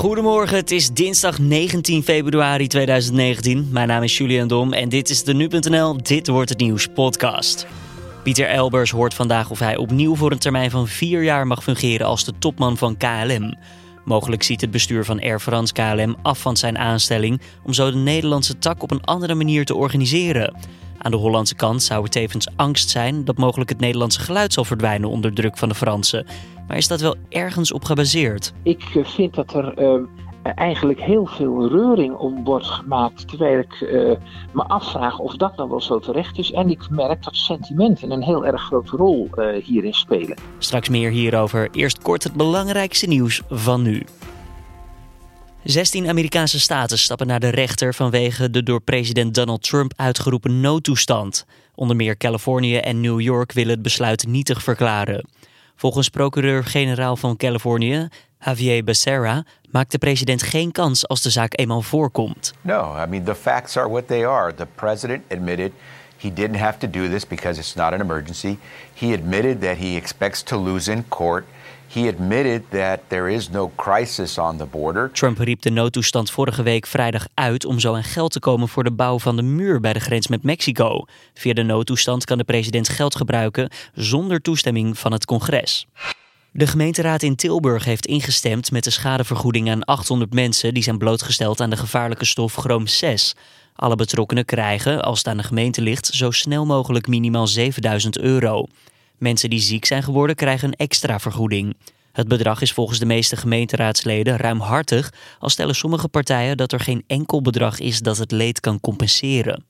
Goedemorgen, het is dinsdag 19 februari 2019. Mijn naam is Julian Dom en dit is de Nu.nl Dit Wordt Het Nieuws podcast. Pieter Elbers hoort vandaag of hij opnieuw voor een termijn van vier jaar mag fungeren als de topman van KLM. Mogelijk ziet het bestuur van Air France KLM af van zijn aanstelling om zo de Nederlandse tak op een andere manier te organiseren. Aan de Hollandse kant zou er tevens angst zijn dat mogelijk het Nederlandse geluid zal verdwijnen onder druk van de Fransen. Maar is dat wel ergens op gebaseerd? Ik eh, vind dat er uh, eigenlijk heel veel reuring om wordt gemaakt, terwijl ik uh, me afvraag of dat nou wel zo terecht is. En ik merk dat sentimenten een heel erg grote rol uh, hierin spelen. Straks meer hierover. Eerst kort het belangrijkste nieuws van nu. 16 Amerikaanse staten stappen naar de rechter vanwege de door president Donald Trump uitgeroepen noodtoestand. Onder meer Californië en New York willen het besluit nietig verklaren. Volgens procureur-generaal van Californië, Javier Becerra, maakt de president geen kans als de zaak eenmaal voorkomt. No, I mean the facts are what they are. The president admitted he didn't have to do this because it's not an emergency. He admitted that he expects to lose in court. He admitted that there is no crisis on the border. Trump riep de noodtoestand vorige week vrijdag uit om zo aan geld te komen voor de bouw van de muur bij de grens met Mexico. Via de noodtoestand kan de president geld gebruiken zonder toestemming van het congres. De gemeenteraad in Tilburg heeft ingestemd met de schadevergoeding aan 800 mensen die zijn blootgesteld aan de gevaarlijke stof chroom 6. Alle betrokkenen krijgen, als het aan de gemeente ligt, zo snel mogelijk minimaal 7000 euro. Mensen die ziek zijn geworden krijgen een extra vergoeding. Het bedrag is volgens de meeste gemeenteraadsleden ruimhartig, al stellen sommige partijen dat er geen enkel bedrag is dat het leed kan compenseren.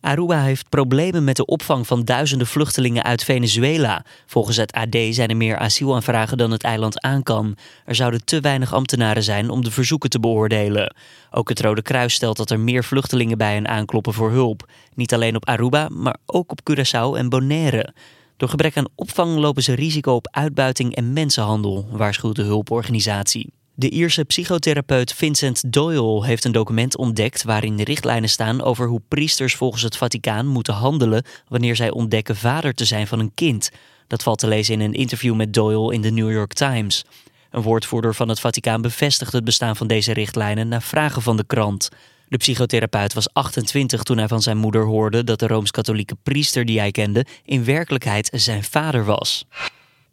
Aruba heeft problemen met de opvang van duizenden vluchtelingen uit Venezuela. Volgens het AD zijn er meer asielaanvragen dan het eiland aan kan. Er zouden te weinig ambtenaren zijn om de verzoeken te beoordelen. Ook het Rode Kruis stelt dat er meer vluchtelingen bij hen aankloppen voor hulp. Niet alleen op Aruba, maar ook op Curaçao en Bonaire. Door gebrek aan opvang lopen ze risico op uitbuiting en mensenhandel, waarschuwt de hulporganisatie. De Ierse psychotherapeut Vincent Doyle heeft een document ontdekt waarin de richtlijnen staan over hoe priesters volgens het Vaticaan moeten handelen wanneer zij ontdekken vader te zijn van een kind. Dat valt te lezen in een interview met Doyle in de New York Times. Een woordvoerder van het Vaticaan bevestigt het bestaan van deze richtlijnen na vragen van de krant. De psychotherapeut was 28 toen hij van zijn moeder hoorde dat de rooms-katholieke priester die hij kende in werkelijkheid zijn vader was.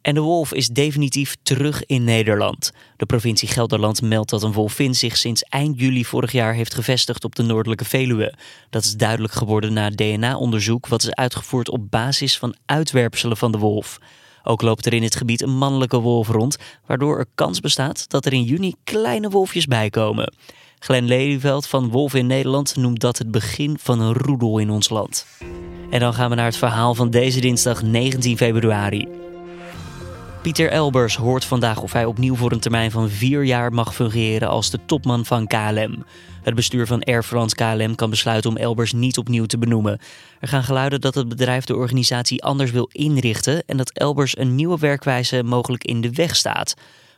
En de wolf is definitief terug in Nederland. De provincie Gelderland meldt dat een wolvin zich sinds eind juli vorig jaar heeft gevestigd op de noordelijke Veluwe. Dat is duidelijk geworden na DNA-onderzoek wat is uitgevoerd op basis van uitwerpselen van de wolf. Ook loopt er in het gebied een mannelijke wolf rond, waardoor er kans bestaat dat er in juni kleine wolfjes bijkomen. Glenn Lelyveld van Wolf in Nederland noemt dat het begin van een roedel in ons land. En dan gaan we naar het verhaal van deze dinsdag 19 februari. Pieter Elbers hoort vandaag of hij opnieuw voor een termijn van vier jaar mag fungeren als de topman van KLM. Het bestuur van Air France KLM kan besluiten om Elbers niet opnieuw te benoemen. Er gaan geluiden dat het bedrijf de organisatie anders wil inrichten en dat Elbers een nieuwe werkwijze mogelijk in de weg staat.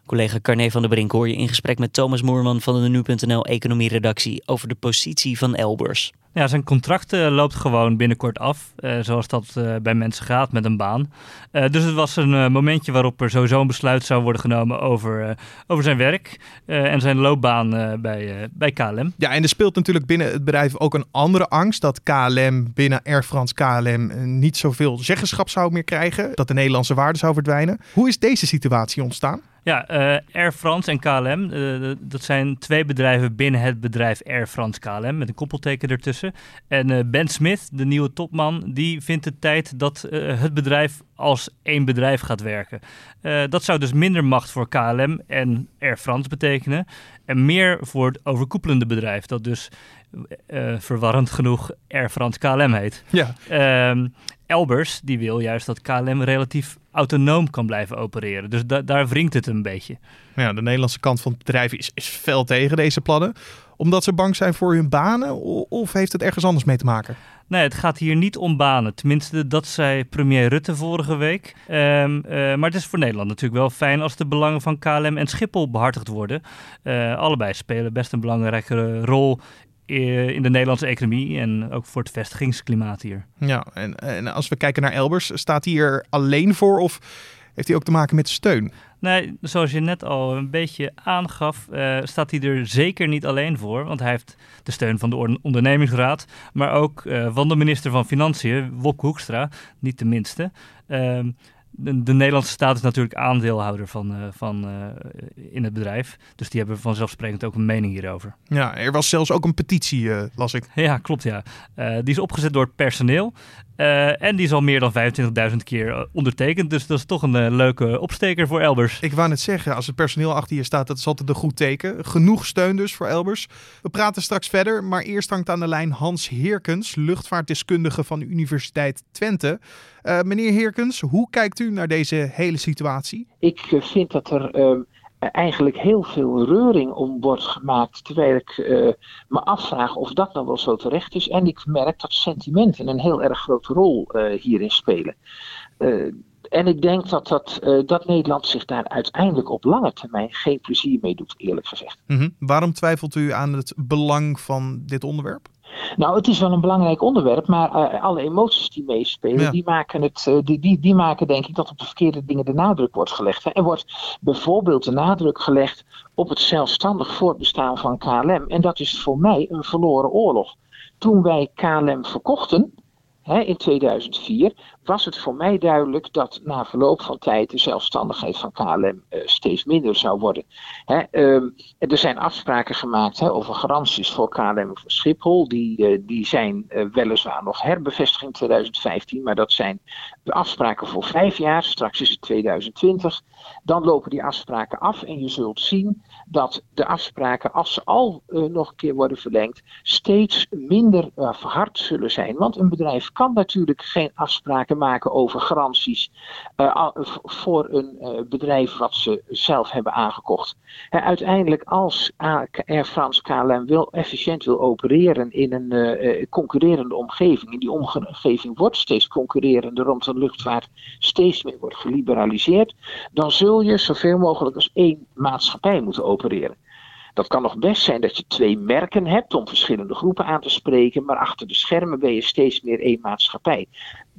Collega Carne van der Brink hoor je in gesprek met Thomas Moerman van de Nu.nl economieredactie over de positie van Elbers. Ja, zijn contract uh, loopt gewoon binnenkort af, uh, zoals dat uh, bij mensen gaat met een baan. dus het was een momentje waarop er sowieso een besluit zou worden genomen over, over zijn werk en zijn loopbaan bij, bij KLM. Ja, en er speelt natuurlijk binnen het bedrijf ook een andere angst dat KLM binnen Air France KLM niet zoveel zeggenschap zou meer krijgen, dat de Nederlandse waarde zou verdwijnen. Hoe is deze situatie ontstaan? Ja, uh, Air France en KLM, uh, dat zijn twee bedrijven binnen het bedrijf Air France KLM, met een koppelteken ertussen. En uh, Ben Smith, de nieuwe topman, die vindt het tijd dat het bedrijf als één bedrijf gaat werken. dat zou dus minder macht voor KLM en Air France betekenen. En meer voor het overkoepelende bedrijf, dat dus verwarrend genoeg Air France KLM heet. Ja. Ehm, Elbers die wil juist dat KLM relatief autonoom kan blijven opereren. Dus da daar wringt het een beetje. Ja, de Nederlandse kant van het bedrijf is, is fel tegen deze plannen. Omdat ze bang zijn voor hun banen? Of heeft het ergens anders mee te maken? Nee, het gaat hier niet om banen. Tenminste, dat zei premier Rutte vorige week. Um, uh, maar het is voor Nederland natuurlijk wel fijn als de belangen van KLM en Schiphol behartigd worden. Uh, allebei spelen best een belangrijke rol in de Nederlandse economie en ook voor het vestigingsklimaat hier. Ja, en, en als we kijken naar Elbers, staat hij er alleen voor of heeft hij ook te maken met steun? Nee, zoals je net al een beetje aangaf, uh, staat hij er zeker niet alleen voor. Want hij heeft de steun van de ondernemingsraad, maar ook uh, van de minister van Financiën, Wopke Hoekstra, niet de minste. Uh, de, de, Nederlandse staat is natuurlijk aandeelhouder van, uh, van, uh, in het bedrijf. Dus die hebben vanzelfsprekend ook een mening hierover. Ja, er was zelfs ook een petitie, uh, las ik. Ja, klopt ja. die is opgezet door het personeel. En die is al meer dan 25.000 keer ondertekend. Dus dat is toch een leuke opsteker voor Elbers. Ik wou net zeggen, als het personeel achter je staat, dat is altijd een goed teken. Genoeg steun dus voor Elbers. We praten straks verder, maar eerst hangt aan de lijn Hans Heerkens, luchtvaartdeskundige van de Universiteit Twente. Uh, meneer Heerkens, hoe kijkt u naar deze hele situatie? Ik vind dat er uh, eigenlijk heel veel reuring om wordt gemaakt. Terwijl ik uh, me afvraag of dat nou wel zo terecht is. En ik merk dat sentimenten een heel erg grote rol hierin spelen. en ik denk dat, dat, dat Nederland zich daar uiteindelijk op lange termijn geen plezier mee doet, eerlijk gezegd. -hmm. Waarom twijfelt u aan het belang van dit onderwerp? Nou, het is wel een belangrijk onderwerp, maar uh, alle emoties die meespelen, ja. die, maken het, uh, die, die, die maken denk ik dat op de verkeerde dingen de nadruk wordt gelegd. Er wordt bijvoorbeeld de nadruk gelegd op het zelfstandig voortbestaan van KLM. En dat is voor mij een verloren oorlog. Toen wij KLM verkochten, hè, in 2004, was het voor mij duidelijk dat na verloop van tijd de zelfstandigheid van KLM uh, steeds minder zou worden. Hè, um, er zijn afspraken gemaakt hè, over garanties voor KLM voor Schiphol. Die, uh, die zijn uh, weliswaar nog herbevestigd in 2015, maar dat zijn de afspraken voor vijf jaar. Straks is het 2020. Dan lopen die afspraken af en je zult zien dat de afspraken, als ze al nog een keer worden verlengd, steeds minder verhard zullen zijn. Want een bedrijf kan natuurlijk geen afspraken maken over garanties uh, voor een uh, bedrijf wat ze zelf hebben aangekocht. Uiteindelijk als Air France KLM wil, efficiënt wil opereren in een uh, concurrerende omgeving, en die omgeving wordt steeds concurrerender rond de luchtvaart steeds meer wordt geliberaliseerd, dan zul je zoveel mogelijk als één maatschappij moeten opereren. Dat kan nog best zijn dat je twee merken hebt om verschillende groepen aan te spreken, maar achter de schermen ben je steeds meer één maatschappij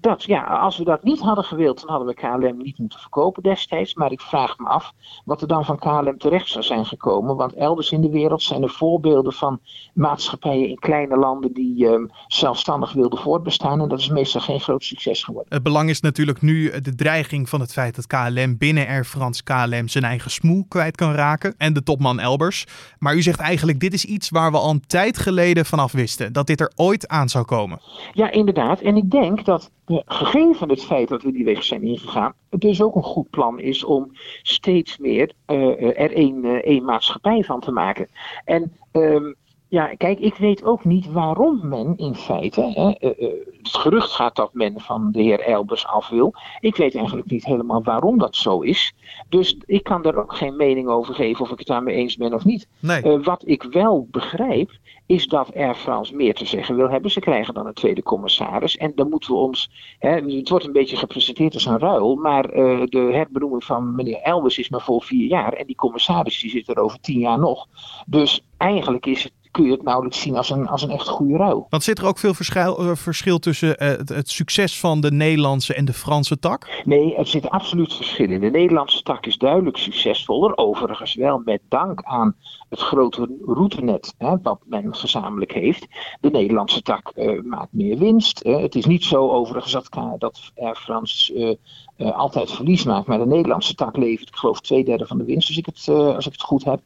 dat, ja, als we dat niet hadden gewild, dan hadden we KLM niet moeten verkopen destijds. Maar ik vraag me af wat er dan van KLM terecht zou zijn gekomen. Want elders in de wereld zijn er voorbeelden van maatschappijen in kleine landen die um, zelfstandig wilden voortbestaan. En dat is meestal geen groot succes geworden. Het belang is natuurlijk nu de dreiging van het feit dat KLM binnen Air France KLM zijn eigen smoel kwijt kan raken. En de topman Elbers. Maar u zegt eigenlijk, dit is iets waar we al een tijd geleden vanaf wisten. Dat dit er ooit aan zou komen. Ja, inderdaad. En ik denk dat gegeven het feit dat we die weg zijn ingegaan, het dus ook een goed plan is om steeds meer uh, er één, uh, één maatschappij van te maken. En um, ja, kijk, ik weet ook niet waarom men in feite. Hè, uh, uh, het gerucht gaat dat men van de heer Elbers af wil. Ik weet eigenlijk niet helemaal waarom dat zo is. Dus ik kan daar ook geen mening over geven of ik het daarmee eens ben of niet. Nee. Uh, wat ik wel begrijp, is dat Air France meer te zeggen wil hebben. Ze krijgen dan een tweede commissaris. En dan moeten we ons. Hè, het wordt een beetje gepresenteerd als een ruil. Maar de herbenoeming van meneer Elbers is maar voor vier jaar. En die commissaris die zit er over tien jaar nog. Dus eigenlijk is het kun je het nauwelijks zien als een, als een echt goede ruil. Want zit er ook veel verschil, uh, verschil tussen uh, het, het, succes van de Nederlandse en de Franse tak? Nee, er zit absoluut verschil in. De Nederlandse tak is duidelijk succesvoller. Overigens wel met dank aan het grote routenet hè, wat men gezamenlijk heeft. De Nederlandse tak uh, maakt meer winst. het is niet zo overigens dat, dat Air France altijd verlies maakt. Maar de Nederlandse tak levert, ik geloof, twee derde van de winst, als ik het, als ik het goed heb.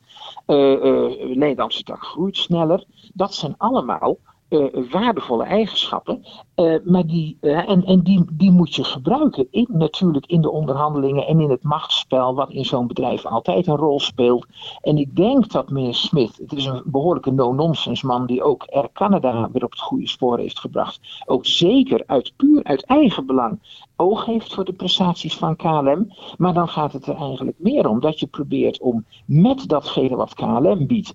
De Nederlandse tak groeit Dat zijn allemaal waardevolle eigenschappen. maar die, en en die, die moet je gebruiken in, natuurlijk in de onderhandelingen en in het machtsspel, wat in zo'n bedrijf altijd een rol speelt. En ik denk dat meneer Smith, het is een behoorlijke no-nonsense man die ook Air Canada weer op het goede spoor heeft gebracht. Ook zeker uit puur uit eigen belang oog heeft voor de prestaties van KLM. Maar dan gaat het er eigenlijk meer om dat je probeert om met datgene wat KLM biedt,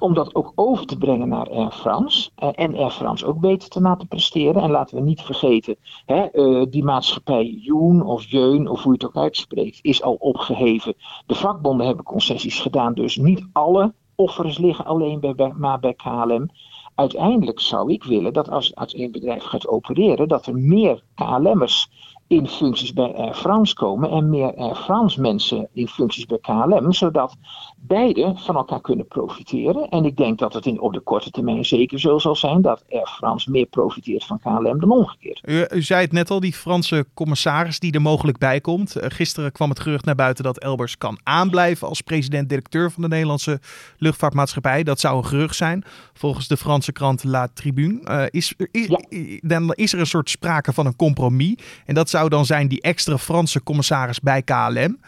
om dat ook over te brengen naar Air France. Uh, en Air France ook beter te laten presteren. En laten we niet vergeten, hè, uh, die maatschappij Joen of Jeun, of hoe je het ook uitspreekt, is al opgeheven. De vakbonden hebben concessies gedaan, dus niet alle offers liggen alleen bij, bij, maar bij KLM. Uiteindelijk zou ik willen dat als, als een bedrijf gaat opereren, dat er meer KLM'ers in functies bij Air France komen en meer Air France mensen in functies bij KLM, zodat beide van elkaar kunnen profiteren. En ik denk dat het in, op de korte termijn zeker zo zal zijn dat Air France meer profiteert van KLM dan omgekeerd. U, u zei het net al, die Franse commissaris die er mogelijk bij komt. Uh, gisteren kwam het gerucht naar buiten dat Elbers kan aanblijven als president-directeur van de Nederlandse luchtvaartmaatschappij. Dat zou een gerucht zijn. Volgens de Franse krant La Tribune uh, is, is, ja. dan is er een soort sprake van een compromis. En dat zou dan zijn die extra Franse commissaris bij KLM.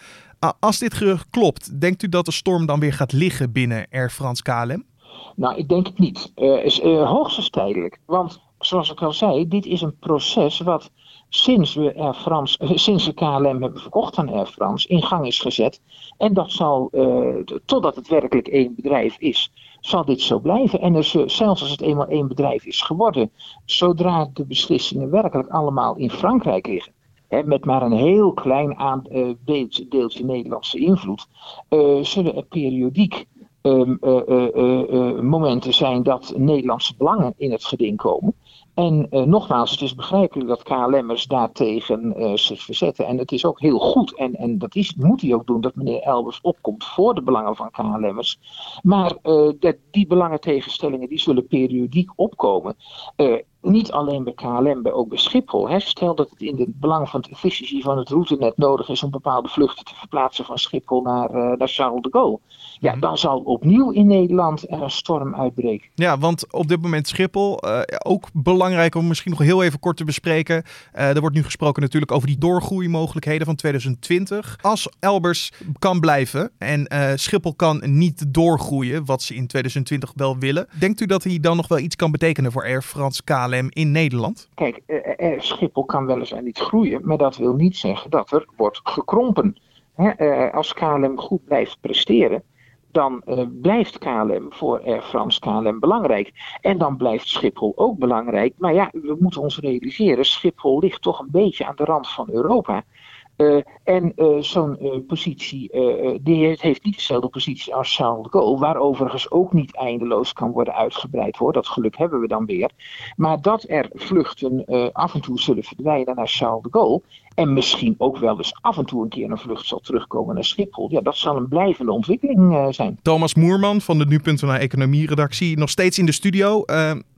Als dit gerucht klopt, denkt u dat de storm dan weer gaat liggen binnen Air France KLM? Nou, ik denk het niet. Uh, is uh, hoogstens tijdelijk. Want zoals ik al zei, dit is een proces wat sinds we Air France, uh, sinds we KLM hebben verkocht aan Air France, in gang is gezet. En dat zal, totdat het werkelijk één bedrijf is, zal dit zo blijven. En zelfs als het eenmaal één bedrijf is geworden, zodra de beslissingen werkelijk allemaal in Frankrijk liggen met maar een heel klein aan, uh, deeltje, deeltje, Nederlandse invloed, uh, zullen er periodiek um, uh, momenten zijn dat Nederlandse belangen in het geding komen. En nogmaals, het is begrijpelijk dat KLM'ers daartegen zich verzetten. En het is ook heel goed, en, en dat is, moet hij ook doen, dat meneer Elbers opkomt voor de belangen van KLM'ers. Maar dat die belangentegenstellingen die zullen periodiek opkomen niet alleen bij KLM, maar ook bij Schiphol. Hè. Stel dat het in het belang van de efficiëntie van het routenet nodig is om bepaalde vluchten te verplaatsen van Schiphol naar, uh, naar Charles de Gaulle. Ja, mhm. dan zal opnieuw in Nederland er een storm uitbreken. Ja, want op dit moment Schiphol, uh, ook belangrijk om misschien nog heel even kort te bespreken. Uh, er wordt nu gesproken natuurlijk over die doorgroeimogelijkheden van 2020. Als Elbers kan blijven en Schiphol kan niet doorgroeien, wat ze in 2020 wel willen. Denkt u dat hij dan nog wel iets kan betekenen voor Air France KLM? In Nederland? Kijk, uh, Schiphol kan weliswaar niet groeien, maar dat wil niet zeggen dat er wordt gekrompen. Als KLM goed blijft presteren, dan blijft KLM voor Air France KLM belangrijk. En dan blijft Schiphol ook belangrijk. Maar ja, we moeten ons realiseren, Schiphol ligt toch een beetje aan de rand van Europa. Uh, en uh, zo'n uh, positie, die heeft niet dezelfde positie als Charles de Gaulle, waar overigens ook niet eindeloos kan worden uitgebreid hoor. Dat geluk hebben we dan weer. Maar dat er vluchten af en toe zullen verdwijnen naar Charles de Gaulle, en misschien ook wel eens af en toe een keer een vlucht zal terugkomen naar Schiphol. Ja, dat zal een blijvende ontwikkeling zijn. Thomas Moerman van de Nu.nl Economie-redactie, nog steeds in de studio.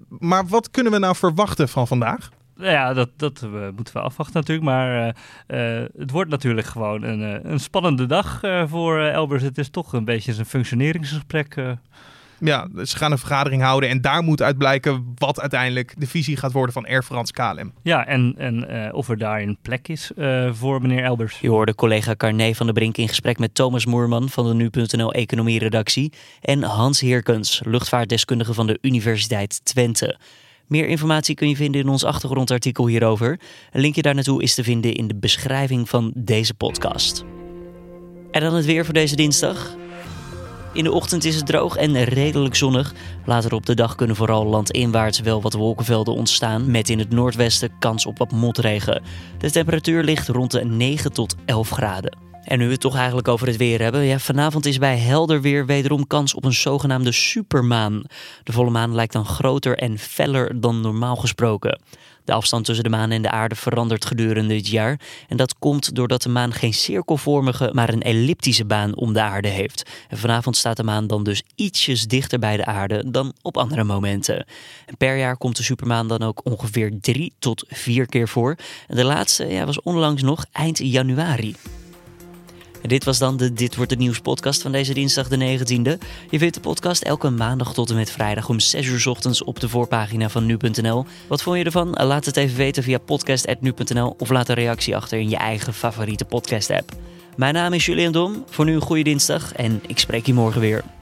maar wat kunnen we nou verwachten van vandaag? Nou ja, dat, dat uh, moeten we afwachten natuurlijk. Maar uh, het wordt natuurlijk gewoon een, een spannende dag voor Elbers. Het is toch een beetje een functioneringsgesprek. Ja, ze gaan een vergadering houden en daar moet uit blijken wat uiteindelijk de visie gaat worden van Air France KLM. Ja, en, en of er daar een plek is voor meneer Elbers. Je hoorde collega Carné van der Brink in gesprek met Thomas Moerman van de Nu.nl Economie-redactie en Hans Heerkens, luchtvaartdeskundige van de Universiteit Twente. Meer informatie kun je vinden in ons achtergrondartikel hierover. Een linkje daar naartoe is te vinden in de beschrijving van deze podcast. En dan het weer voor deze dinsdag. In de ochtend is het droog en redelijk zonnig. Later op de dag kunnen vooral landinwaarts wel wat wolkenvelden ontstaan, met in het noordwesten kans op wat motregen. De temperatuur ligt rond de 9 tot 11 graden. En nu we het toch eigenlijk over het weer hebben. Ja, vanavond is bij helder weer wederom kans op een zogenaamde supermaan. De volle maan lijkt dan groter en feller dan normaal gesproken. De afstand tussen de maan en de aarde verandert gedurende het jaar. En dat komt doordat de maan geen cirkelvormige, maar een elliptische baan om de aarde heeft. En vanavond staat de maan dan dus ietsjes dichter bij de aarde dan op andere momenten. En per jaar komt de supermaan dan ook ongeveer drie tot vier keer voor. En de laatste ja, was onlangs nog eind januari. Dit was dan de Dit Wordt Het Nieuws podcast van deze dinsdag de 19e. Je vindt de podcast elke maandag tot en met vrijdag om 6 uur ochtends op de voorpagina van nu.nl. Wat vond je ervan? Laat het even weten via podcast.nu.nl of laat een reactie achter in je eigen favoriete podcast app. Mijn naam is Julian Dom. Voor nu een goede dinsdag en ik spreek je morgen weer.